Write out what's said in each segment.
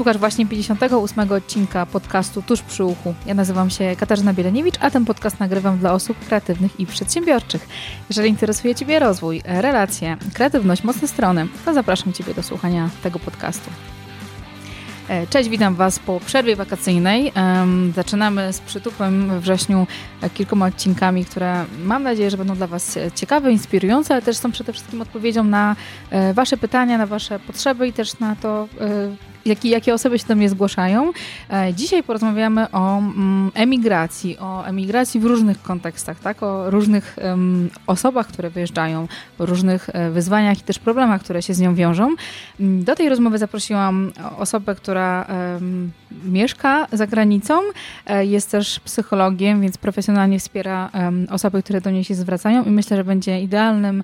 Słuchasz właśnie 58 odcinka podcastu Tuż przy uchu. Ja nazywam się Katarzyna Bieleniewicz, a ten podcast nagrywam dla osób kreatywnych i przedsiębiorczych. Jeżeli interesuje Ciebie rozwój, relacje, kreatywność, mocne strony, to zapraszam Ciebie do słuchania tego podcastu. E, cześć, witam Was po przerwie wakacyjnej. Zaczynamy z przytupem we wrześniu e, kilkoma odcinkami, które mam nadzieję, że będą dla Was ciekawe, inspirujące, ale też są przede wszystkim odpowiedzią na e, Wasze pytania, na Wasze potrzeby i też na to, jakie, osoby się do mnie zgłaszają. E, dzisiaj porozmawiamy o mm, emigracji, o emigracji w różnych kontekstach, tak? o różnych um, osobach, które wyjeżdżają, o różnych e, wyzwaniach i też problemach, które się z nią wiążą. Mm, do tej rozmowy zaprosiłam osobę, która um, mieszka za granicą, e, jest też psychologiem, więc profesjonalnie wspiera um, osoby, które do niej się zwracają i myślę, że będzie idealnym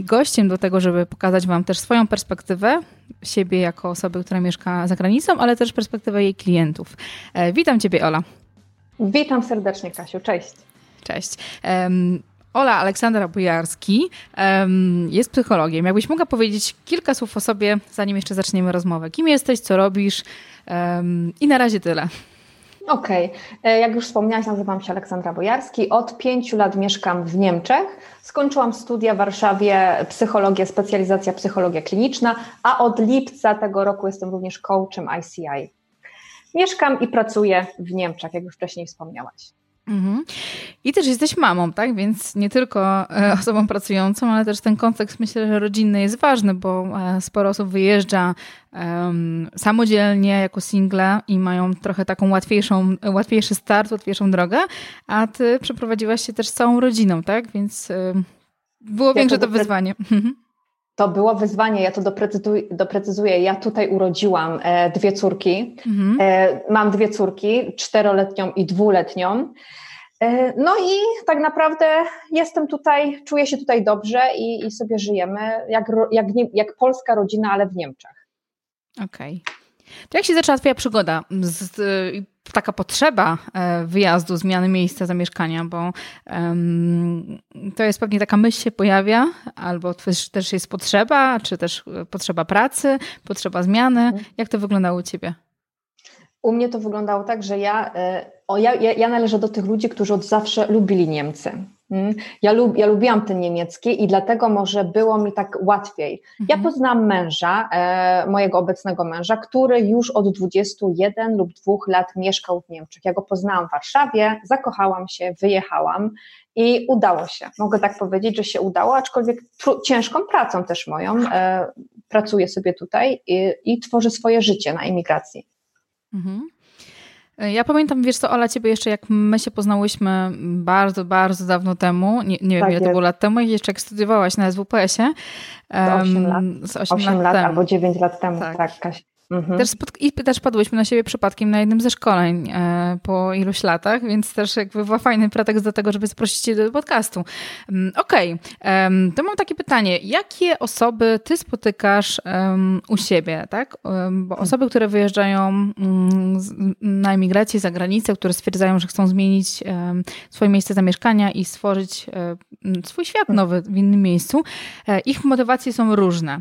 gościem do tego, żeby pokazać Wam też swoją perspektywę siebie jako osoby, która mieszka za granicą, ale też perspektywę jej klientów. E, witam Ciebie, Ola. Witam serdecznie, Kasiu. Cześć. Cześć. Ola Aleksandra Bujarski jest psychologiem. Jakbyś mogła powiedzieć kilka słów o sobie, zanim jeszcze zaczniemy rozmowę. Kim jesteś, co robisz i na razie tyle. Okej, okay. E, jak już wspomniałaś, nazywam się Aleksandra Bojarski. Od pięciu lat mieszkam w Niemczech. Skończyłam studia w Warszawie, psychologia, specjalizacja psychologia kliniczna, a od lipca tego roku jestem również coachem ICI. Mieszkam i pracuję w Niemczech, jak już wcześniej wspomniałaś. Mhm. I też jesteś mamą, tak? Więc nie tylko e, osobą pracującą, ale też ten kontekst myślę, że rodzinny jest ważny, bo e, sporo osób wyjeżdża um, samodzielnie jako single i mają trochę taką łatwiejszą, łatwiejszy start, łatwiejszą drogę, a ty przeprowadziłaś się też z całą rodziną, tak? Więc um, było ja większe to, to wyzwanie. Mhm. To było wyzwanie, ja to doprecyzuję. Ja tutaj urodziłam dwie córki. Mhm. Mam dwie córki, czteroletnią i dwuletnią. E, no i tak naprawdę jestem tutaj, czuję się tutaj dobrze i, i sobie żyjemy jak, jak, jak polska rodzina, ale w Niemczech. Okej. Okay. To jak się zaczęła Twoja przygoda z, taka potrzeba e, wyjazdu, zmiany miejsca zamieszkania, bo to jest pewnie taka myśl się pojawia, albo też, też jest potrzeba, czy też potrzeba pracy, potrzeba zmiany. Mhm. Jak to wyglądało u Ciebie? U mnie to wyglądało tak, że ja, e, o, ja, ja należę do tych ludzi, którzy od zawsze lubili Niemcy. Mm. Ja, lub, ja lubiłam ten niemiecki i dlatego może było mi tak łatwiej. Mhm. Ja poznałam męża, e, mojego obecnego męża, który już od 21 lub 2 lat mieszkał w Niemczech. Ja go poznałam w Warszawie, zakochałam się, wyjechałam i udało się. Mogę tak powiedzieć, że się udało, aczkolwiek ciężką pracą też moją. E, pracuję sobie tutaj i, i tworzę swoje życie na emigracji. Mhm. Ja pamiętam, wiesz co, Ola, ciebie jeszcze jak my się poznałyśmy bardzo, bardzo dawno temu, nie, nie tak wiem ile jest. to było lat temu, jeszcze jak studiowałaś na SWPS-ie. Um, 8 lat, 8, 8 lat, lat albo 9 lat temu, tak, tak Kasia. Mhm. Też I też padłyśmy na siebie przypadkiem na jednym ze szkoleń e, po iluś latach, więc też jakby był fajny pretekst do tego, żeby zaprosić cię do podcastu. Um, Okej, okay. um, to mam takie pytanie. Jakie osoby ty spotykasz um, u siebie, tak? bo osoby, które wyjeżdżają mm, na emigrację za granicę, które stwierdzają, że chcą zmienić swoje miejsce zamieszkania i stworzyć e, swój świat nowy w innym miejscu, e, ich motywacje są różne.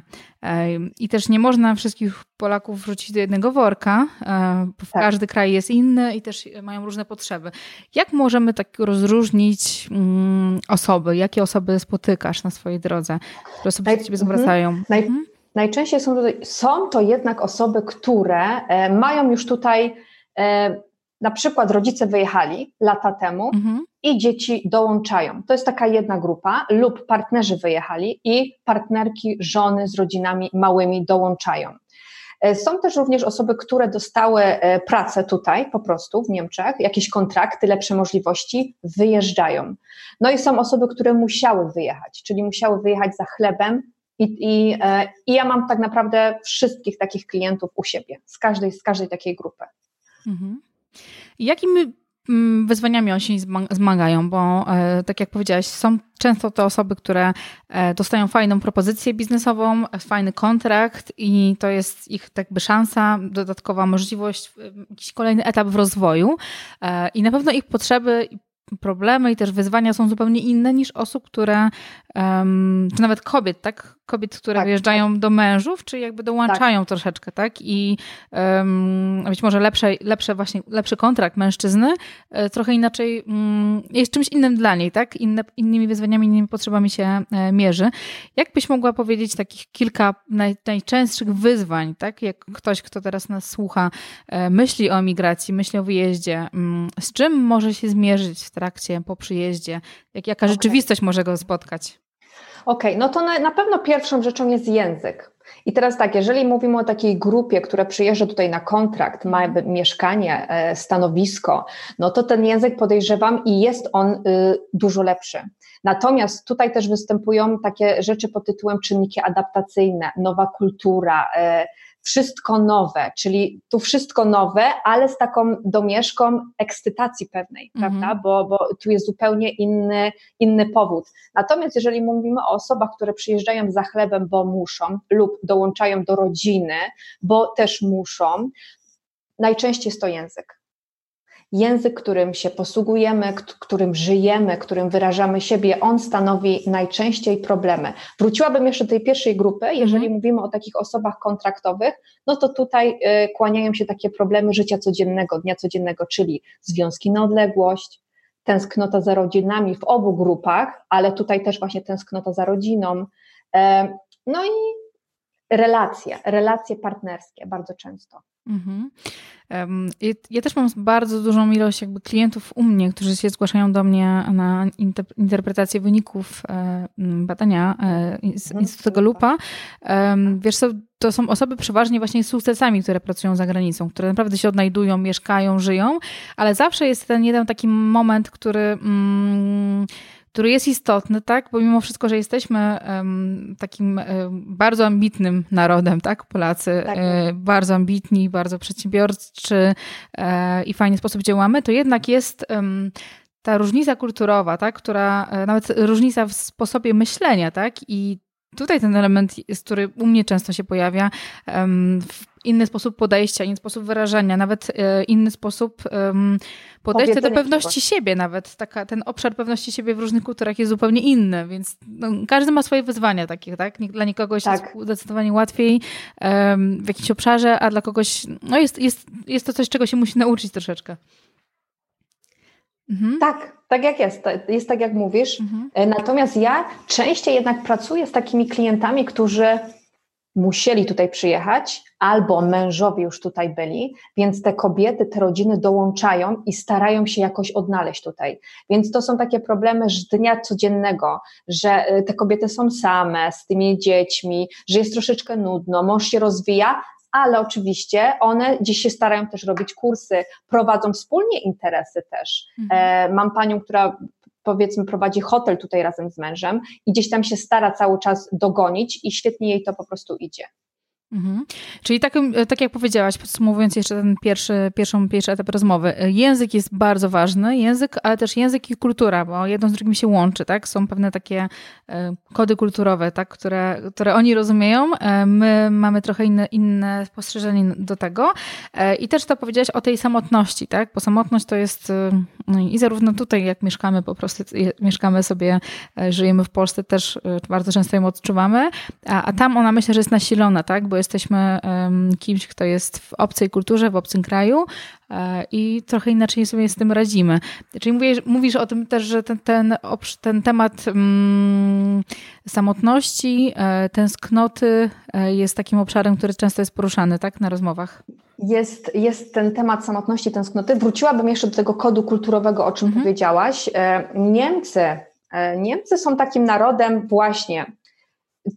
I też nie można wszystkich Polaków wrzucić do jednego worka, e, bo tak. każdy kraj jest inny i też mają różne potrzeby. Jak możemy tak rozróżnić mm, osoby? Jakie osoby spotykasz na swojej drodze, które sobie Naj, do ciebie mhm. zwracają? Naj, mhm. Najczęściej są, są to jednak osoby, które e, mają już tutaj e, na przykład rodzice wyjechali lata temu mhm. i dzieci dołączają. To jest taka jedna grupa, lub partnerzy wyjechali i partnerki, żony z rodzinami małymi dołączają. E, są też również osoby, które dostały e, pracę tutaj po prostu w Niemczech, jakieś kontrakty, lepsze możliwości, wyjeżdżają. No i są osoby, które musiały wyjechać, czyli musiały wyjechać za chlebem, i, i, e, i ja mam tak naprawdę wszystkich takich klientów u siebie, z każdej, z każdej takiej grupy. Mhm. Jakimi mm, wyzwaniami oni się zmagają? Bo e, tak jak powiedziałaś, są często to osoby, które e, dostają fajną propozycję biznesową, fajny kontrakt i to jest ich jakby szansa, dodatkowa możliwość, jakiś kolejny etap w rozwoju. E, I na pewno ich potrzeby problemy i też wyzwania są zupełnie inne niż osób, które, um, czy nawet kobiet, tak? Kobiet, które tak, wyjeżdżają tak. do mężów, czy jakby dołączają tak. troszeczkę, tak? I um, być może lepsze, lepsze właśnie, lepszy kontrakt mężczyzny e, trochę inaczej um, jest czymś innym dla niej, tak? Inne, innymi wyzwaniami, innymi potrzebami się e, mierzy. Jak byś mogła powiedzieć takich kilka naj, najczęstszych wyzwań, tak? Jak ktoś, kto teraz nas słucha, e, myśli o emigracji, myśli o wyjeździe, mm, z czym może się zmierzyć w trakcie, po przyjeździe? Jak, jaka okay. rzeczywistość może go spotkać? Okej, okay, no to na, na pewno pierwszą rzeczą jest język. I teraz tak, jeżeli mówimy o takiej grupie, która przyjeżdża tutaj na kontrakt, ma mieszkanie, e, stanowisko, no to ten język podejrzewam i jest on y, dużo lepszy. Natomiast tutaj też występują takie rzeczy pod tytułem czynniki adaptacyjne, nowa kultura, e, wszystko nowe, czyli tu wszystko nowe, ale z taką domieszką ekscytacji pewnej, -hmm. prawda? Bo, bo tu jest zupełnie inny, inny powód. Natomiast jeżeli mówimy o osobach, które przyjeżdżają za chlebem, bo muszą, lub dołączają do rodziny, bo też muszą, najczęściej jest to język język, którym się posługujemy, którym żyjemy, którym wyrażamy siebie, on stanowi najczęściej problemy. Wróciłabym jeszcze do tej pierwszej grupy, jeżeli mm. mówimy o takich osobach kontraktowych, no to tutaj y, kłaniają się takie problemy życia codziennego, dnia codziennego, czyli związki na odległość, tęsknota za rodzinami w obu grupach, ale tutaj też właśnie tęsknota za rodziną. E, no i relacje, relacje partnerskie bardzo często. Mhm. Ja też mam bardzo dużą ilość jakby klientów u mnie, którzy się zgłaszają do mnie na interpretację wyników e, badania e, mhm. Instytutu Lupa. Wiesz co, to są osoby przeważnie właśnie z sukcesami, które pracują za granicą, które naprawdę się odnajdują, mieszkają, żyją, ale zawsze jest ten jeden taki moment, który mm, który jest istotny, tak? Bo mimo wszystko, że jesteśmy um, takim um, bardzo ambitnym narodem, tak? Polacy, tak. E, bardzo ambitni, bardzo przedsiębiorczy e, i fajny sposób działamy, to jednak jest um, ta różnica kulturowa, tak? Która, e, nawet różnica w sposobie myślenia, tak? I tutaj ten element, jest, który u mnie często się pojawia, w inny sposób podejścia, inny sposób wyrażania, nawet e, inny sposób podejścia do pewności siebie nawet. Taka, ten obszar pewności siebie w różnych kulturach jest zupełnie inny, więc no, każdy ma swoje wyzwania takie, tak? Dla nikogoś tak. jest zdecydowanie łatwiej w jakimś obszarze, a dla kogoś no jest, jest, jest to coś, czego się musi nauczyć troszeczkę. Mhm. Tak, tak jak jest, jest tak jak mówisz. Mhm. E, natomiast ja częściej jednak pracuję z takimi klientami, którzy musieli tutaj przyjechać, albo mężowie już tutaj byli, więc te kobiety, te rodziny dołączają i starają się jakoś odnaleźć tutaj. Więc to są takie problemy z dnia codziennego, że e, te kobiety są same z tymi dziećmi, że jest troszeczkę nudno, mąż się rozwija, ale oczywiście one gdzieś się starają też robić kursy, prowadzą wspólnie interesy też. Mhm. E, mam panią, która powiedzmy prowadzi hotel tutaj razem z mężem i gdzieś tam się stara cały czas dogonić i świetnie jej to po prostu idzie. Mhm. Czyli tak, tak jak powiedziałaś, podsumowując jeszcze ten pierwszy, pierwszą, pierwszy etap rozmowy, język jest bardzo ważny, język, ale też język i kultura, bo jedno z drugim się łączy, tak? Są pewne takie e, kody kulturowe, tak? które, które oni rozumieją, e, my mamy trochę inne, inne spostrzeżenie do tego i też to powiedziałaś o tej samotności, tak? Bo samotność to jest no i zarówno tutaj, jak mieszkamy, po prostu mieszkamy sobie, żyjemy w Polsce, też bardzo często ją odczuwamy, a, a tam ona myślę, że jest nasilona, tak? Bo jesteśmy kimś, kto jest w obcej kulturze, w obcym kraju e, i trochę inaczej sobie z tym radzimy. Czyli mówisz, mówisz o tym też, że ten, ten, ten temat um, samotności, e, tęsknoty e, jest takim obszarem, który często jest poruszany tak, na rozmowach. Jest, jest ten temat samotności, tęsknoty. Wróciłabym jeszcze do tego kodu kulturowego, o czym mhm. powiedziałaś. Niemcy, Niemcy są takim narodem właśnie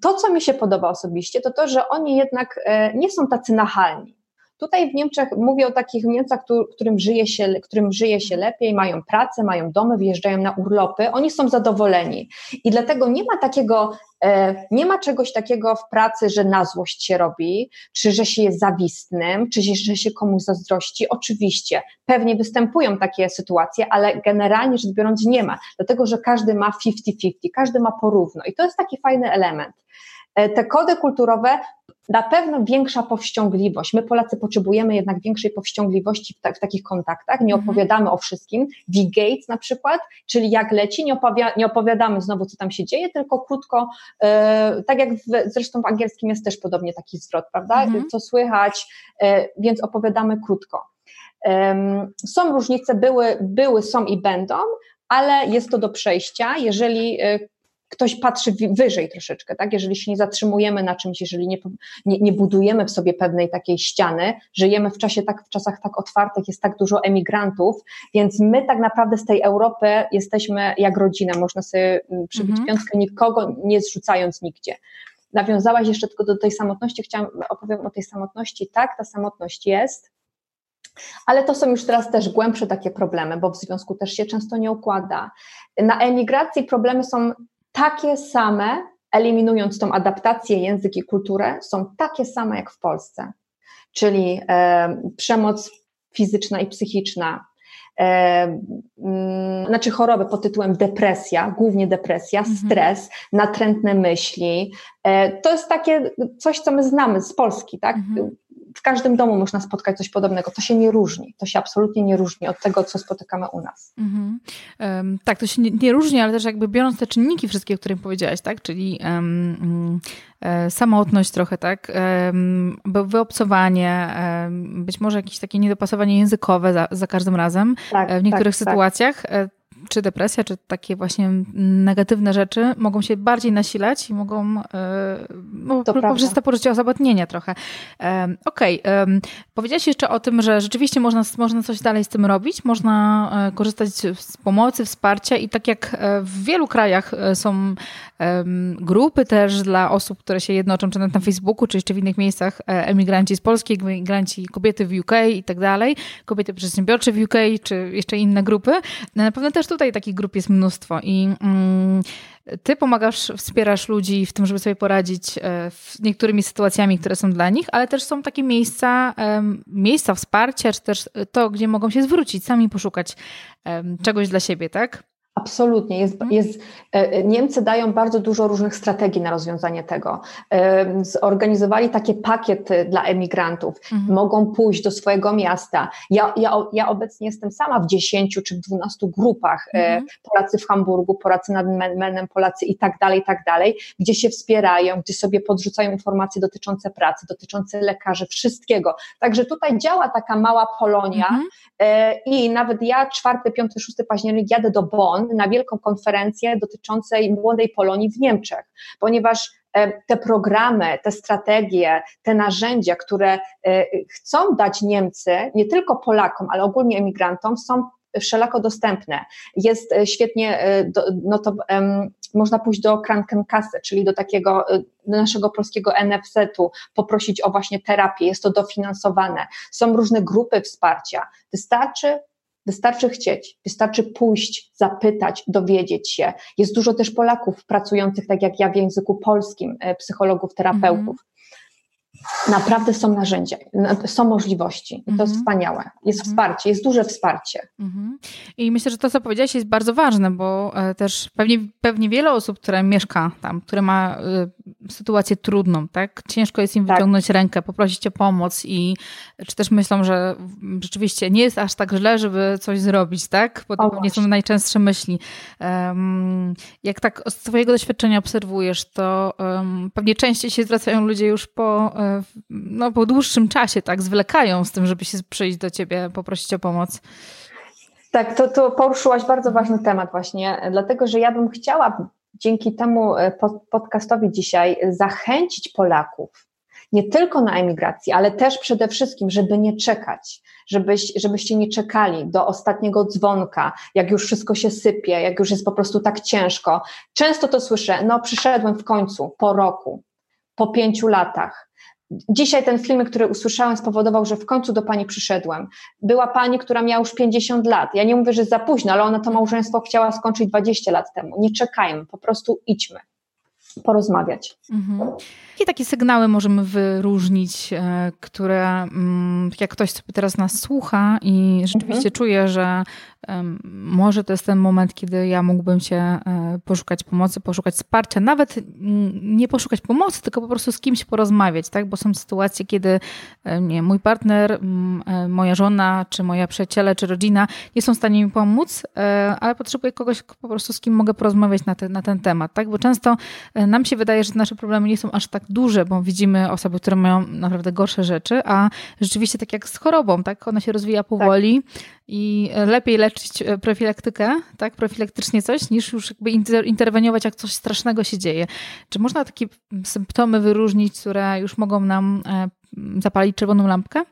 to, co mi się podoba osobiście, to to, że oni jednak e, nie są tacy nachalni. Tutaj w Niemczech mówię o takich Niemcach, którym żyje, się, którym żyje się lepiej, mają pracę, mają domy, wyjeżdżają na urlopy, oni są zadowoleni. I dlatego nie ma takiego, e, nie ma czegoś takiego w pracy, że na złość się robi, czy że się jest zawistnym, czy że się komuś zazdrości. Oczywiście, pewnie występują takie sytuacje, ale generalnie rzecz biorąc nie ma, dlatego że każdy ma 50-50, każdy ma porówno i to jest taki fajny element. Te kody kulturowe na pewno większa powściągliwość. My Polacy potrzebujemy jednak większej powściągliwości w, ta, w takich kontaktach. Nie mhm. opowiadamy o wszystkim. V-Gates na przykład, czyli jak leci, nie, opowi nie opowiadamy znowu, co tam się dzieje, tylko krótko, e, tak jak w, zresztą w angielskim jest też podobnie taki zwrot, prawda? Mhm. Co słychać, e, więc opowiadamy krótko. E, są różnice, były, były, są i będą, ale jest to do przejścia. Jeżeli e, ktoś patrzy wyżej troszeczkę, tak? Jeżeli się nie zatrzymujemy na czymś, jeżeli nie, nie, nie, budujemy w sobie pewnej takiej ściany, żyjemy w czasie tak, w czasach tak otwartych, jest tak dużo emigrantów, więc my tak naprawdę z tej Europy jesteśmy jak rodzina, można sobie mm, przybić mhm. piątkę, nikogo nie zrzucając nigdzie. Nawiązałaś jeszcze tylko do tej samotności, chciałam, opowiem o tej samotności, tak, ta samotność jest, ale to są już teraz też głębsze takie problemy, bo w związku też się często nie układa. Na emigracji problemy są takie same, eliminując tą adaptację, język i kulturę, są takie same jak w Polsce. Czyli e, przemoc fizyczna i psychiczna, e, mm, znaczy choroby pod tytułem depresja, głównie depresja, mhm. stres, natrętne myśli. E, to jest takie coś, co my znamy z Polski, tak? Mhm każdym domu można spotkać coś podobnego. To się nie różni. To się absolutnie nie różni od tego, co spotykamy u nas. Mhm. Um, tak, to się nie, nie, różni, ale też jakby biorąc te czynniki wszystkie, o których powiedziałaś, tak, czyli um, samotność trochę, tak? Wyobcowanie, być może jakieś takie niedopasowanie językowe za, za każdym razem tak, e, w niektórych tak, tak. sytuacjach. Tak czy depresja, czy takie właśnie negatywne rzeczy mogą się bardziej nasilać i mogą no, to poprzez to poczucie osamotnienia trochę. Okej, okay. powiedziałaś jeszcze o tym, że rzeczywiście można, można coś dalej z tym robić, można korzystać z pomocy, wsparcia i tak jak w wielu krajach są grupy też dla osób, które się jednoczą, czy na Facebooku, czy jeszcze w innych miejscach, e, emigranci z Polski, emigranci, kobiety w UK i tak dalej, kobiety przedsiębiorcze w UK, czy jeszcze inne grupy. Na pewno też tutaj takich grup jest mnóstwo i mm, ty pomagasz, wspierasz ludzi w tym, żeby sobie poradzić e, z niektórymi sytuacjami, które są dla nich, ale też są takie miejsca, miejsca wsparcia, czy też to, gdzie mogą się zwrócić, sami poszukać czegoś dla siebie, tak? Absolutnie. Jest, mhm. jest, e, Niemcy dają bardzo dużo różnych strategii na rozwiązanie tego. E, zorganizowali takie pakiety dla emigrantów. Mhm. Mogą pójść do swojego miasta. Ja, ja, ja obecnie jestem sama w 10 czy w 12 grupach. E, mhm. Polacy w Hamburgu, Polacy nad Menem, Polacy i tak dalej, i tak dalej, gdzie się wspierają, gdzie sobie podrzucają informacje dotyczące pracy, dotyczące lekarzy, wszystkiego. Także tutaj działa taka mała Polonia mhm. i nawet ja 4, 5, 6 październik jadę do Bonn, na wielką konferencję dotyczącej młodej Polonii w Niemczech, ponieważ e, te programy, te strategie, te narzędzia, które e, chcą dać Niemcy, nie tylko Polakom, ale ogólnie emigrantom, są wszelako dostępne. Jest e, świetnie, no to um, można pójść do Krankenkasse, czyli do takiego do naszego polskiego NFZ-u, poprosić o właśnie terapię, jest to dofinansowane. Są różne grupy wsparcia. Wystarczy Wystarczy chcieć, wystarczy pójść, zapytać, dowiedzieć się. Jest dużo też Polaków pracujących, tak jak ja, w języku polskim, e, psychologów, terapeutów. -hmm. Naprawdę są narzędzia, są możliwości i to jest mhm. wspaniałe. Jest mhm. wsparcie, jest duże wsparcie. Mhm. I myślę, że to, co powiedziałaś, jest bardzo ważne, bo e, też pewnie, pewnie wiele osób, które mieszka tam, które ma y, sytuację trudną, tak? Ciężko jest im tak. wyciągnąć rękę, poprosić o pomoc i czy też myślą, że rzeczywiście nie jest aż tak źle, żeby coś zrobić, tak? Bo to pewnie są najczęstsze myśli. Jak tak z twojego doświadczenia obserwujesz, to pewnie częściej się zwracają ludzie już po e, no, po dłuższym czasie tak zwlekają z tym, żeby się przyjść do ciebie, poprosić o pomoc. Tak, to, to poruszyłaś bardzo ważny temat właśnie, dlatego że ja bym chciała dzięki temu e, podcastowi dzisiaj zachęcić Polaków nie tylko na emigrację, ale też przede wszystkim, żeby nie czekać, żebyś, żebyście nie czekali do ostatniego dzwonka, jak już wszystko się sypie, jak już jest po prostu tak ciężko. Często to słyszę, no przyszedłem w końcu, po roku, po pięciu latach. Dzisiaj ten film, który usłyszałem, spowodował, że w końcu do pani przyszedłem. Była pani, która miała już 50 lat. Ja nie mówię, że za późno, ale ona to małżeństwo chciała skończyć 20 lat temu. Nie czekajmy, po prostu idźmy porozmawiać. Mhm. Jakie takie sygnały możemy wyróżnić, e, które mm, jak ktoś sobie teraz nas słucha i rzeczywiście mhm. czuje, że może to jest ten moment, kiedy ja mógłbym się e, poszukać pomocy, poszukać wsparcia, nawet nie poszukać pomocy, tylko po prostu z kimś porozmawiać, tak? Bo są sytuacje, kiedy e, nie, mój partner, e, moja żona, czy moja przyjaciele, czy rodzina nie są w stanie mi pomóc, ale potrzebuję kogoś po prostu, z kim mogę porozmawiać na, te, na ten temat, tak? Bo często nam się wydaje, że nasze problemy nie są aż tak duże, bo widzimy osoby, które mają naprawdę gorsze rzeczy, a rzeczywiście tak jak z chorobą, tak? Ona się rozwija powoli tak. I lepiej leczyć e, profilaktykę, tak? Profilaktycznie coś, niż już jakby interweniować, jak coś strasznego się dzieje. Czy można takie symptomy wyróżnić, które już mogą nam e, zapalić czerwoną lampkę?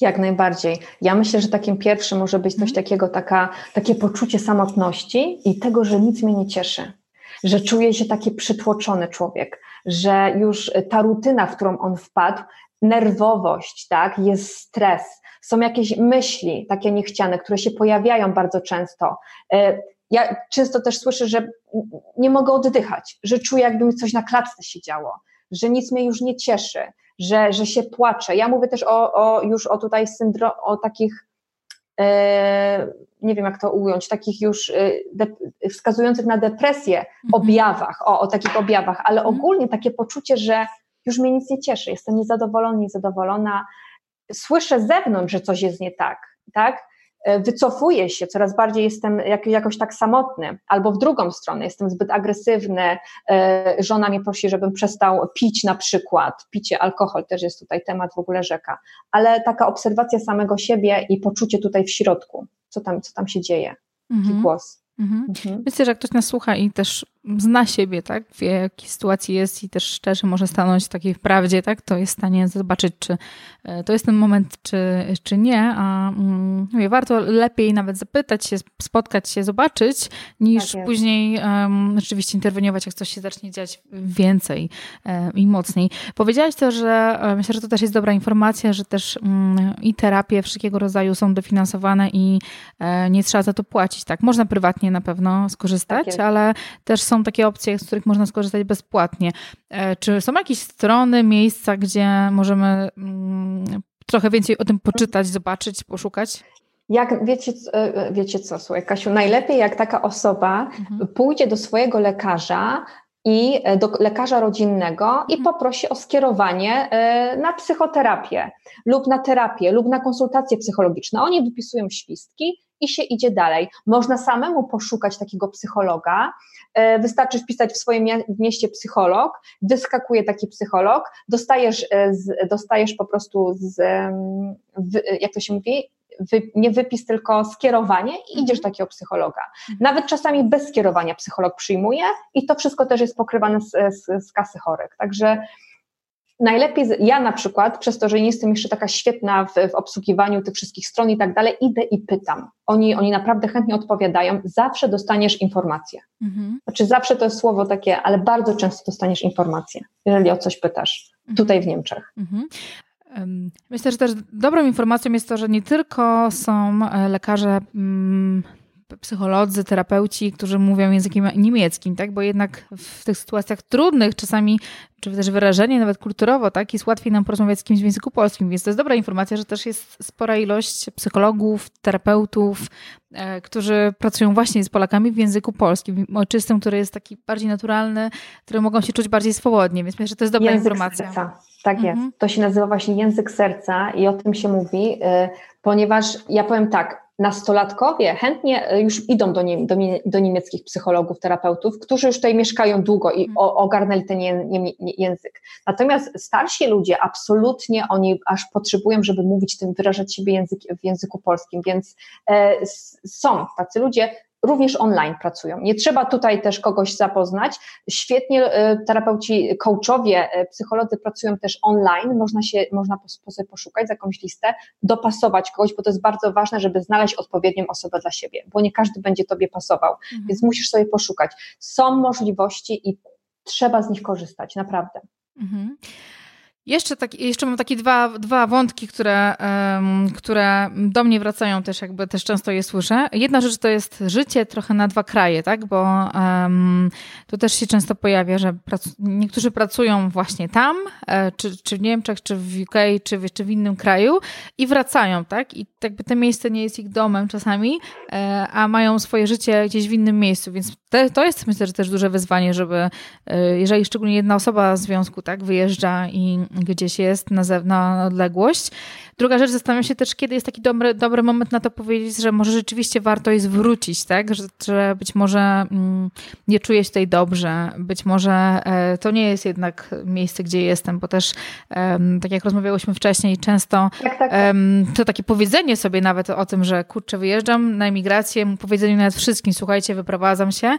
Jak najbardziej. Ja myślę, że takim pierwszym może być coś mhm. takiego, taka, takie poczucie samotności i tego, że nic mnie nie cieszy. Że czuje się taki przytłoczony człowiek, że już ta rutyna, w którą on wpadł, nerwowość, tak, jest stres, są jakieś myśli takie niechciane, które się pojawiają bardzo często. E, ja często też słyszę, że nie mogę oddychać, że czuję, jakby mi coś na klatce się działo, że nic mnie już nie cieszy, że, że się płaczę. Ja mówię też o, o już o tutaj syndrom, o takich, e, nie wiem jak to ująć, takich już e, wskazujących na depresję mhm. objawach, o, o takich objawach, ale mhm. ogólnie takie poczucie, że już mnie nic nie cieszy, jestem niezadowolona, niezadowolona, słyszę z zewnątrz, że coś jest nie tak, tak? E, wycofuję się, coraz bardziej jestem jak, jakoś tak samotny, albo w drugą stronę, jestem zbyt agresywny, e, żona mnie prosi, żebym przestał pić na przykład, picie, alkohol też jest tutaj temat w ogóle rzeka, ale taka obserwacja samego siebie i poczucie tutaj w środku, co tam, co tam się dzieje, taki mhm. głos. Mhm. Mhm. Myślę, że jak ktoś nas słucha i też zna siebie, tak, wie jakiej sytuacji jest i też szczerze może stanąć w takiej prawdzie, tak, to jest w stanie zobaczyć, czy e, to jest ten moment, czy, czy nie, a mm, mówię, warto lepiej nawet zapytać się, spotkać się, zobaczyć, niż tak później um, rzeczywiście interweniować, jak coś się zacznie dziać więcej um, i mocniej. Powiedziałaś to, że um, myślę, że to też jest dobra informacja, że też mm, i terapie wszelkiego rodzaju są dofinansowane i e, nie trzeba za to płacić, tak, można prywatnie na pewno skorzystać, tak ale też są takie opcje, z których można skorzystać bezpłatnie. E, czy są jakieś strony, miejsca, gdzie możemy mm, trochę więcej o tym poczytać, zobaczyć, poszukać? Jak wiecie, e, wiecie co, słuchaj, Kasiu, najlepiej jak taka osoba mhm. pójdzie do swojego lekarza i e, do lekarza rodzinnego i mhm. poprosi o skierowanie na psychoterapię lub na terapię lub na konsultacje psychologiczne. Oni wypisują świstki i się idzie dalej. Można samemu poszukać takiego psychologa, e, wystarczy wpisać w swoim mieście psycholog, wyskakuje taki psycholog, dostajesz, e, dostajesz po prostu z, jak to się mówi, wy, nie wypis, tylko skierowanie i idziesz do takiego psychologa. Mhm. Nawet czasami bez skierowania psycholog przyjmuje i to wszystko też jest pokrywane z, z, z kasy chorych. Także najlepiej, ja na przykład, przez to, że nie jestem jeszcze taka świetna w, w, obsługiwaniu tych wszystkich stron i tak dalej, idę i pytam. Oni, oni naprawdę chętnie odpowiadają, zawsze dostaniesz informację. Mhm. Znaczy zawsze to jest słowo takie, ale bardzo często dostaniesz informację, jeżeli o coś pytasz, mhm. tutaj w Niemczech. Mhm. Myślę, że też dobrą informacją jest to, że nie tylko są e, lekarze mm, psycholodzy, terapeuci, którzy mówią językiem niemieckim, tak? Bo jednak w tych sytuacjach trudnych czasami, czy też wyrażenie nawet kulturowo, tak? Jest łatwiej nam porozmawiać z kimś w języku polskim, więc to jest dobra informacja, że też jest spora ilość psychologów, terapeutów, e, którzy pracują właśnie z Polakami w języku polskim, ojczystym, który jest taki bardziej naturalny, które mogą się czuć bardziej swobodnie, więc myślę, że to jest dobra Język informacja. Serca. Tak mhm. jest. To się nazywa właśnie język serca i o tym się mówi, y, ponieważ ja powiem tak, nastolatkowie chętnie e, już idą do, nie, do, do, niemieckich psychologów, terapeutów, którzy już tutaj mieszkają długo i o, ogarnęli ten język. Natomiast starsi ludzie absolutnie oni aż potrzebują, żeby mówić tym, wyrażać siebie język, w języku polskim, więc e, są tacy ludzie, również online pracują. Nie trzeba tutaj też kogoś zapoznać. Świetnie e, terapeuci, coachowie, e, psycholodzy pracują też online. Można się, można sobie poszukać za jakąś listę, dopasować kogoś, bo to jest bardzo ważne, żeby znaleźć odpowiednią osobę dla siebie, bo nie każdy będzie tobie pasował, mhm. więc musisz sobie poszukać. Są możliwości i trzeba z nich korzystać, naprawdę. Mhm. Jeszcze, tak, jeszcze mam takie dwa, dwa wątki, które, um, które do mnie wracają też, jakby też często je słyszę. Jedna rzecz to jest życie trochę na dwa kraje, tak? Bo um, to też się często pojawia, że prac niektórzy pracują właśnie tam, e, czy, czy w Niemczech, czy w UK, czy w, czy w innym kraju i wracają, tak? I jakby to miejsce nie jest ich domem czasami, e, a mają swoje życie gdzieś w innym miejscu, więc te, to jest myślę, że też duże wyzwanie, żeby e, jeżeli szczególnie jedna osoba z związku, tak, wyjeżdża i gdzieś jest na, na odległość. Druga rzecz, zastanawiam się też, kiedy jest taki dobry, dobry moment na to powiedzieć, że może rzeczywiście warto jest wrócić, tak? Że, że być może mm, nie czuję się tutaj dobrze, być może e, to nie jest jednak miejsce, gdzie jestem, bo też, e, tak jak rozmawiałyśmy wcześniej, często tak, tak. E, to takie powiedzenie sobie nawet o tym, że kurczę, wyjeżdżam na emigrację, powiedzeniu nawet wszystkim, słuchajcie, wyprowadzam się,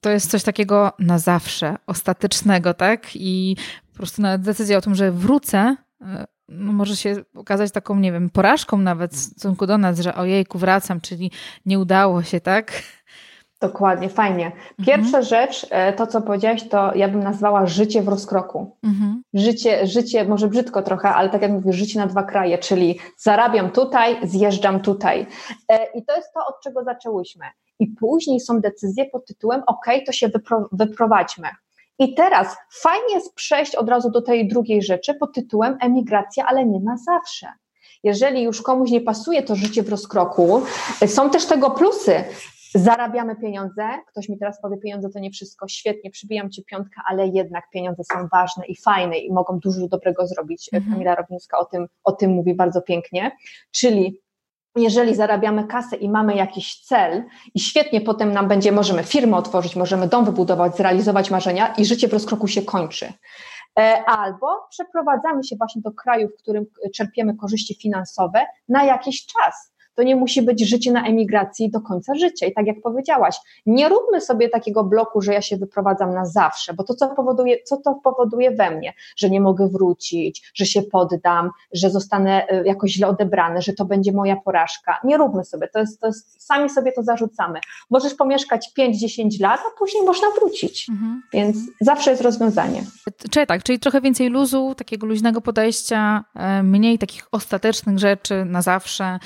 to jest coś takiego na zawsze, ostatecznego, tak? I prostu nawet decyzja o tym, że wrócę, e, no może się okazać taką, nie wiem, porażką nawet w stosunku do nas, że ojejku, wracam, czyli nie udało się, tak? Dokładnie, fajnie. Mhm. Pierwsza mhm. rzecz, e, to co powiedziałaś, to ja bym nazwała życie w rozkroku. Mhm. Życie, życie, może brzydko trochę, ale tak jak mówię, życie na dwa kraje, czyli zarabiam tutaj, zjeżdżam tutaj. E, I to jest to, od czego zaczęłyśmy. I później są decyzje pod tytułem, ok, to się wypro wyprowadźmy. I teraz fajnie jest przejść od razu do tej drugiej rzeczy pod tytułem emigracja, ale nie na zawsze. Jeżeli już komuś nie pasuje to życie w rozkroku, są też tego plusy. Zarabiamy pieniądze, ktoś mi teraz powie, pieniądze to nie wszystko, świetnie, przybijam ci piątkę, ale jednak pieniądze są ważne i fajne i mogą dużo dobrego zrobić. Mhm. Kamila Robińska o tym, o tym mówi bardzo pięknie. Czyli jeżeli zarabiamy kasę i mamy jakiś cel i świetnie potem nam będzie, możemy firmę otworzyć, możemy dom wybudować, zrealizować marzenia i życie w rozkroku się kończy. E, albo przeprowadzamy się właśnie do kraju, w którym czerpiemy korzyści finansowe na jakiś czas to nie musi być życie na emigracji do końca życia. I tak jak powiedziałaś, nie róbmy sobie takiego bloku, że ja się wyprowadzam na zawsze, bo to co powoduje, co to powoduje we mnie, że nie mogę wrócić, że się poddam, że zostanę e, jakoś źle odebrany, że to będzie moja porażka. Nie róbmy sobie, to jest, to jest sami sobie to zarzucamy. Możesz pomieszkać 5-10 lat, a później można wrócić. Mhm. Więc zawsze jest rozwiązanie. Czyli tak, czyli trochę więcej luzu, takiego luźnego podejścia, e, mniej takich ostatecznych rzeczy na zawsze,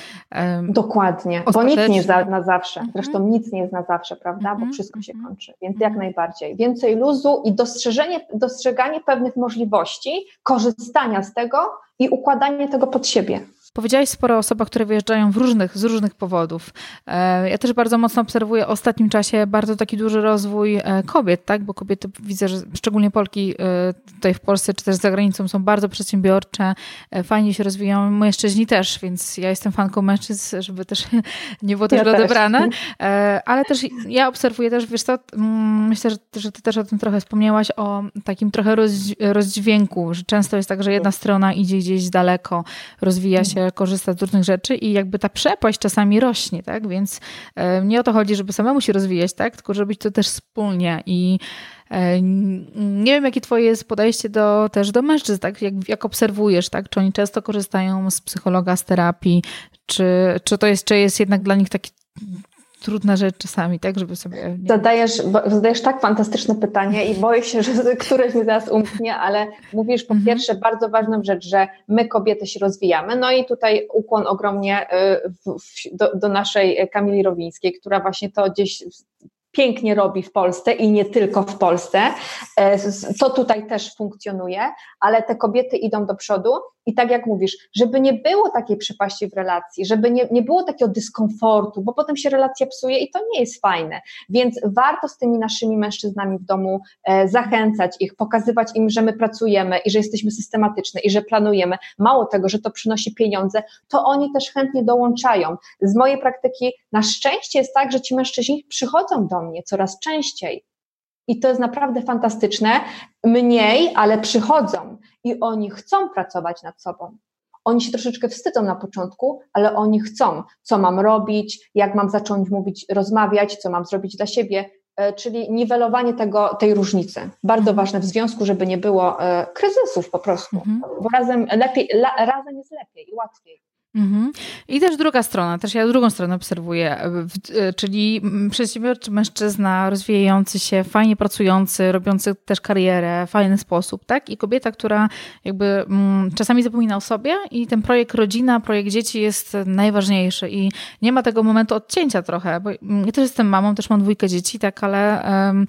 Dokładnie, bo nic nie jest na zawsze. Mhm. Zresztą nic nie jest na zawsze, prawda? Bo mhm. wszystko się mhm. kończy. Więc jak najbardziej. Więcej luzu i dostrzeżenie, dostrzeganie pewnych możliwości, korzystania z tego i układanie tego pod siebie. Powiedziałaś sporo o osobach, które wyjeżdżają w różnych, z różnych powodów. E, ja też bardzo mocno obserwuję w ostatnim czasie bardzo taki duży rozwój e, kobiet, tak? Bo kobiety widzę, że szczególnie Polki e, tutaj w Polsce czy też za granicą są bardzo przedsiębiorcze, fajnie się rozwijają, mężczyźni też, więc ja jestem fanką mężczyzn, żeby też nie było też ja odebrane. Ale też ja obserwuję też, wiesz co, mm, myślę, że, że ty też o tym trochę wspomniałaś, o takim trochę rozdźwięku, że często jest tak, że jedna strona idzie gdzieś daleko, rozwija się korzysta z różnych rzeczy i jakby ta przepaść czasami rośnie, tak? Więc e, nie o to chodzi, żeby samemu się rozwijać, tak? Tylko żeby to też wspólnie i e, nie wiem, jakie twoje jest podejście do, też do mężczyzn, tak? Jak, jak obserwujesz, tak? Czy oni często korzystają z psychologa, z terapii, czy, czy to jest, czy jest jednak dla nich taki trudna rzecz czasami, tak, żeby sobie... Zadajesz, zadajesz tak fantastyczne pytanie i boję się, że któreś mi zaraz umknie, ale mówisz po mhm. pierwsze bardzo ważną rzecz, że my kobiety się rozwijamy, no i tutaj ukłon ogromnie y, w, w, do, do naszej Kamili Rowińskiej, która właśnie to gdzieś pięknie robi w Polsce i nie tylko w Polsce. E, to tutaj też funkcjonuje, ale te kobiety idą do przodu i tak jak mówisz, żeby nie było takiej przepaści w relacji, żeby nie, nie było takiego dyskomfortu, bo potem się relacja psuje i to nie jest fajne. Więc warto z tymi naszymi mężczyznami w domu e, zachęcać ich, pokazywać im, że my pracujemy i że jesteśmy systematyczne i że planujemy. Mało tego, że to przynosi pieniądze, to oni też chętnie dołączają. Z mojej praktyki na szczęście jest tak, że ci mężczyźni przychodzą do mnie coraz częściej. I to jest naprawdę fantastyczne. Mniej, ale przychodzą i oni chcą pracować nad sobą. Oni się troszeczkę wstydzą na początku, ale oni chcą, co mam robić, jak mam zacząć mówić, rozmawiać, co mam zrobić dla siebie, e, czyli niwelowanie tego, tej różnicy. Bardzo mhm. ważne w związku, żeby nie było e, kryzysów po prostu, mhm. bo razem, lepiej, la, razem jest lepiej i łatwiej. Mhm. I też druga strona, też ja drugą stronę obserwuję, e, czyli przedsiębiorczy mężczyzna rozwijający się, fajnie pracujący, robiący też karierę w fajny sposób, tak? I kobieta, która jakby mm, czasami zapomina o sobie i ten projekt rodzina, projekt dzieci jest najważniejszy i nie ma tego momentu odcięcia trochę, bo ja też jestem mamą, też mam dwójkę dzieci, tak, ale um,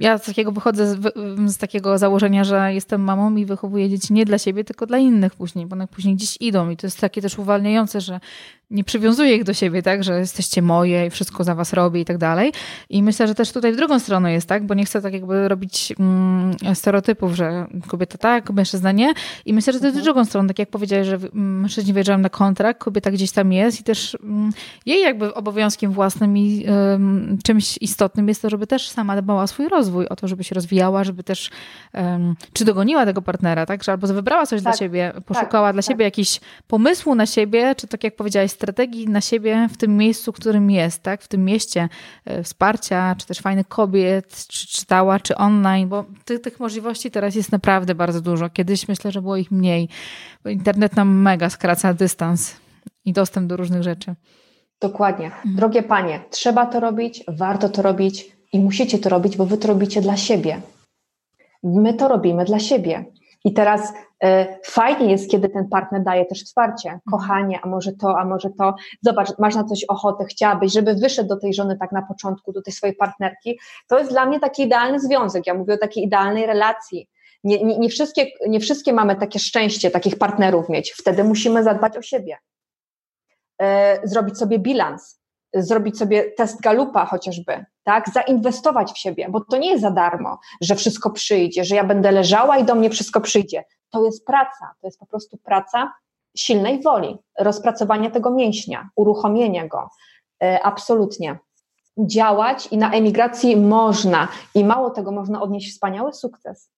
ja z takiego wychodzę z, z, takiego założenia, że jestem mamą i wychowuję dzieci nie dla siebie, tylko dla innych później, bo one później gdzieś idą. I to jest takie też uwalniające, że nie przywiązuję ich do siebie, tak, że jesteście moje i wszystko za was robię i tak dalej. I myślę, że też tutaj w drugą stronę jest, tak, bo nie chcę tak jakby robić mm, stereotypów, że kobieta tak, mężczyzna nie. I myślę, że to jest w mhm. drugą stronę, tak jak powiedziałeś, że mężczyźni wyjeżdżają na kontrakt, kobieta gdzieś tam jest i też mm, jej jakby obowiązkiem własnym i czymś istotnym jest to, żeby też sama dbała o swój rozwój, o to, żeby się rozwijała, żeby też czy dogoniła tego partnera, tak, że albo wybrała coś tak, dla siebie, poszukała tak, dla tak. siebie jakiś pomysłu na siebie, czy tak jak powiedziałaś, strategii na siebie w tym miejscu, w którym jest, tak? W tym mieście e, wsparcia, czy też fajnych kobiet, czy czytała, czy online, bo tych, tych możliwości teraz jest naprawdę bardzo dużo. Kiedyś myślę, że było ich mniej, bo internet nam mega skraca dystans i dostęp do różnych rzeczy. Dokładnie. Mhm. Drogie panie, trzeba to robić, warto to robić i musicie to robić, bo wy to robicie dla siebie. My to robimy dla siebie. I teraz fajnie jest, kiedy ten partner daje też wsparcie. Mhm. Kochanie, a może to, a może to. Zobacz, masz na coś ochotę, chciałabyś, żeby wyszedł do tej żony tak na początku, do tej swojej partnerki. To jest dla mnie taki idealny związek. Ja mówię o takiej idealnej relacji. Nie, nie, nie, wszystkie, nie wszystkie mamy takie szczęście, takich partnerów mieć. Wtedy musimy zadbać o siebie. E, zrobić sobie bilans zrobić sobie test galupa chociażby, tak? Zainwestować w siebie, bo to nie jest za darmo, że wszystko przyjdzie, że ja będę leżała i do mnie wszystko przyjdzie. To jest praca, to jest po prostu praca silnej woli, rozpracowanie tego mięśnia, uruchomienie go. E, absolutnie. Działać i na emigracji można, i mało tego, można odnieść wspaniały sukces.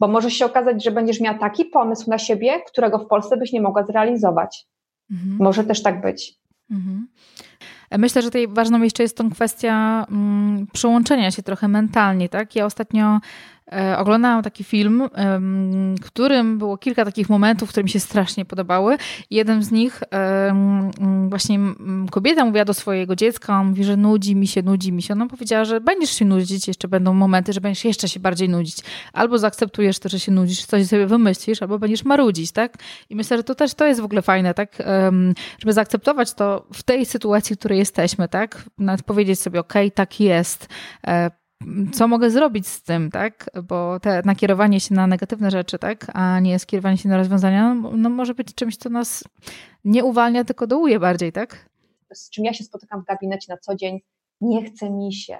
Bo może się okazać, że będziesz miała taki pomysł na siebie, którego w Polsce byś nie mogła zrealizować. Mhm. Może też tak być. Mhm. Myślę, że tutaj ważną jeszcze jest tą kwestia mm, przyłączenia się trochę mentalnie, tak? Ja ostatnio oglądałam taki film, którym było kilka takich momentów, które mi się strasznie podobały. Jeden z nich właśnie kobieta mówiła do swojego dziecka, mówi, że nudzi mi się, nudzi mi się. Ona powiedziała, że będziesz się nudzić, jeszcze będą momenty, że będziesz jeszcze się bardziej nudzić. Albo zaakceptujesz to, że się nudzisz, coś sobie wymyślisz, albo będziesz marudzić, tak? I myślę, że to też to jest w ogóle fajne, tak? Żeby zaakceptować to w tej sytuacji, w której jesteśmy, tak? Nawet powiedzieć sobie, okej, okay, tak jest e, co mogę zrobić z tym, tak? Bo te nakierowanie się na negatywne rzeczy, tak? A nie skierowanie się na rozwiązania, no, no może być czymś, co nas nie uwalnia, tylko dołuje bardziej, tak? Z czym ja się spotykam w gabinecie na co dzień, nie chce mi się,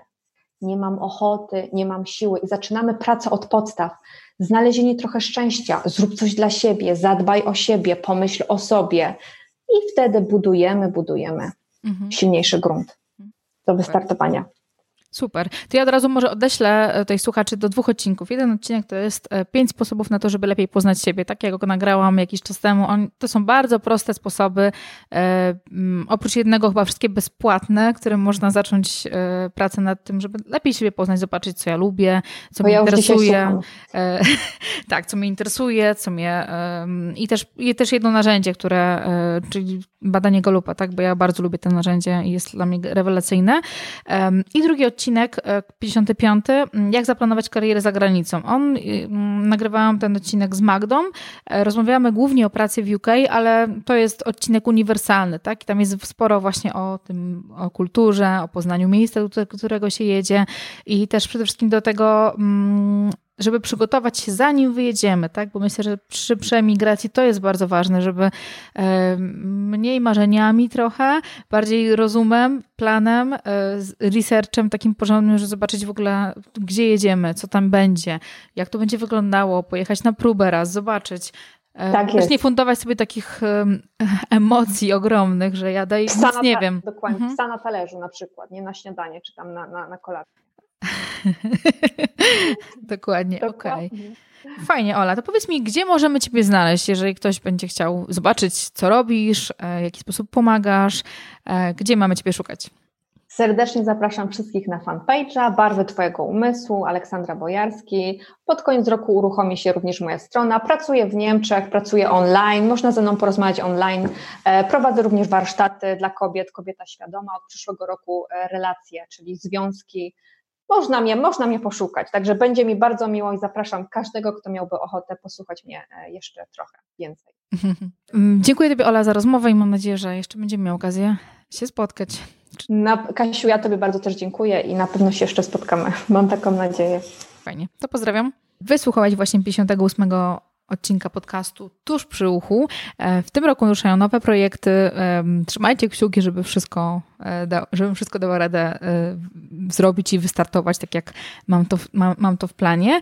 nie mam ochoty, nie mam siły i zaczynamy pracę od podstaw. Znalezienie trochę szczęścia, zrób coś dla siebie, zadbaj o siebie, pomyśl o sobie i wtedy budujemy, budujemy mhm. silniejszy grunt do wystartowania. Super. To ja od razu może odeślę e, tej słuchaczy do dwóch odcinków. Jeden odcinek to jest e, pięć sposobów na to, żeby lepiej poznać siebie. Tak jak go nagrałam jakiś czas temu. On, to są bardzo proste sposoby. E, oprócz jednego chyba wszystkie bezpłatne, którym można zacząć e, pracę nad tym, żeby lepiej siebie poznać, zobaczyć, co ja lubię, co Bo mnie ja interesuje. E, tak, co mnie interesuje, co mnie... I też, I też jedno narzędzie, które, e, czyli badanie Golupa, tak? Bo ja bardzo lubię to narzędzie i jest dla mnie rewelacyjne. I drugi odcinek odcinek 55. E, mm, jak zaplanować karierę za granicą. On, y, mm, nagrywałam ten odcinek z Magdą. E, rozmawiamy głównie o pracy w UK, ale to jest odcinek uniwersalny, tak? I tam jest sporo właśnie o tym, o kulturze, o poznaniu miejsca, do którego się jedzie i też przede wszystkim do tego, mm, żeby przygotować się zanim wyjedziemy, tak? Bo myślę, że przy, przy emigracji to jest bardzo ważne, żeby e, mniej marzeniami trochę, bardziej rozumem, planem, e, researchem takim porządnym, żeby zobaczyć w ogóle, gdzie jedziemy, co tam będzie, jak to będzie wyglądało, pojechać na próbę raz, zobaczyć. E, tak jest. nie fundować sobie takich emocji ogromnych, że ja daję nic nie wiem. Dokładnie, mhm. psa na talerzu na przykład, nie na śniadanie czy tam na, na, na kolację. Dokładnie, okej. Okay. Fajnie, Ola. To powiedz mi, gdzie możemy Ciebie znaleźć, jeżeli ktoś będzie chciał zobaczyć, co robisz, e, w jaki sposób pomagasz, e, gdzie mamy Ciebie szukać? Serdecznie zapraszam wszystkich na fanpage'a Barwy Twojego Umysłu, Aleksandra Bojarski. Pod koniec roku uruchomi się również moja strona. Pracuję w Niemczech, pracuję online, można ze mną porozmawiać online. E, prowadzę również warsztaty dla kobiet, kobieta świadoma. Od przyszłego roku relacje, czyli związki. Można mnie, można mnie poszukać, także będzie mi bardzo miło i zapraszam każdego, kto miałby ochotę posłuchać mnie e, jeszcze trochę więcej. Dziękuję Tobie Ola za rozmowę i mam nadzieję, że jeszcze będziemy mieli okazję się spotkać. Na, Kasiu, ja Tobie bardzo też dziękuję i na pewno się jeszcze spotkamy. Mam taką nadzieję. Fajnie, to pozdrawiam. Wysłuchałaś właśnie 58 odcinka podcastu tuż przy uchu. E, w tym roku ruszają nowe projekty. Trzymajcie kciuki, żeby wszystko, e, żebym wszystko dała radę e, zrobić i wystartować tak, jak mam to, mam, mam to w planie.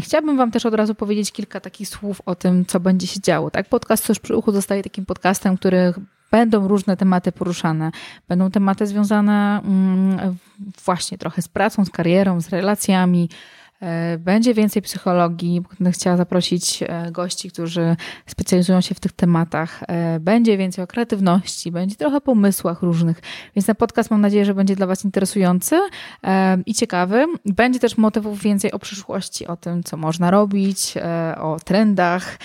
Chciałabym Wam też od razu powiedzieć kilka takich słów o tym, co będzie się działo. Tak? Podcast tuż przy uchu zostaje takim podcastem, który będą różne tematy poruszane. Będą tematy związane mm, właśnie trochę z pracą, z karierą, z relacjami, będzie więcej psychologii. Będę chciała zaprosić e, gości, którzy specjalizują się w tych tematach. E, będzie więcej o kreatywności, będzie trochę o pomysłach różnych. Więc ten podcast mam nadzieję, że będzie dla Was interesujący i ciekawy. Będzie też motywów więcej o przyszłości, o tym, co można robić, o trendach.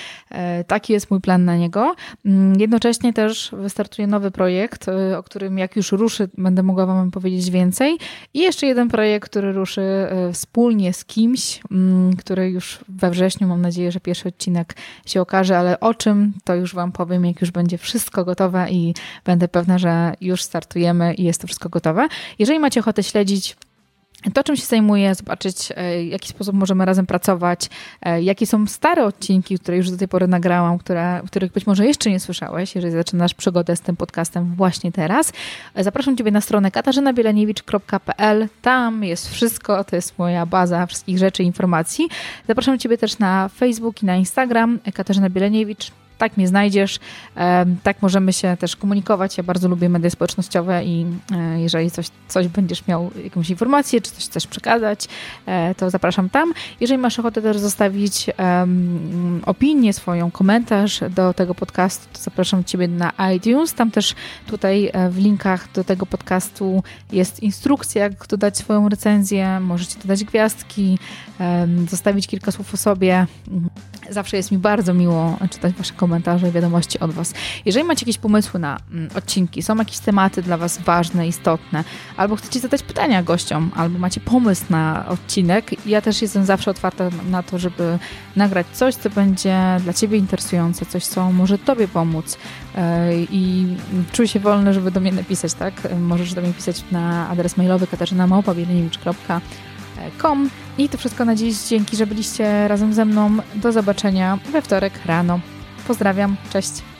Taki jest mój plan na niego. Mm, jednocześnie też wystartuje nowy projekt, o którym jak już ruszy, będę mogła Wam powiedzieć więcej. I jeszcze jeden projekt, który ruszy wspólnie z kim kimś, mm, który już we wrześniu, mam nadzieję, że pierwszy odcinek się okaże, ale o czym to już Wam powiem, jak już będzie wszystko gotowe i będę pewna, że już startujemy i jest to wszystko gotowe. Jeżeli macie ochotę śledzić to, czym się zajmuję, zobaczyć, e, w jaki sposób możemy razem pracować, e, jakie są stare odcinki, które już do tej pory nagrałam, które, których być może jeszcze nie słyszałeś, jeżeli zaczynasz przygodę z tym podcastem właśnie teraz. E, zapraszam Ciebie na stronę katarzynabielanewicz.pl. Tam jest wszystko, to jest moja baza wszystkich rzeczy, informacji. Zapraszam Ciebie też na Facebook i na Instagram Katarzyna Bieleniewicz tak mnie znajdziesz, tak możemy się też komunikować. Ja bardzo lubię media społecznościowe i e, jeżeli coś, coś będziesz miał, jakąś informację, czy coś chcesz przekazać, e, to zapraszam tam. Jeżeli masz ochotę też zostawić opinię swoją, komentarz do tego podcastu, to zapraszam Ciebie na iTunes. Tam też tutaj e, w linkach do tego podcastu jest instrukcja, jak dodać swoją recenzję. Możecie dodać gwiazdki, zostawić kilka słów o sobie. Zawsze jest mi bardzo miło czytać Wasze komentarze i wiadomości od Was. Jeżeli macie jakieś pomysły na mm, odcinki, są jakieś tematy dla Was ważne, istotne, albo chcecie zadać pytania gościom, albo macie pomysł na odcinek, ja też jestem zawsze otwarta na to, żeby nagrać coś, co będzie dla Ciebie interesujące, coś, co może Tobie pomóc. I czuję się wolny, żeby do mnie napisać, tak? Możesz do mnie pisać na adres mailowy katarzynamałpa.com I to wszystko na dziś. Dzięki, że byliście razem ze mną. Do zobaczenia we wtorek rano. Pozdrawiam. Cześć.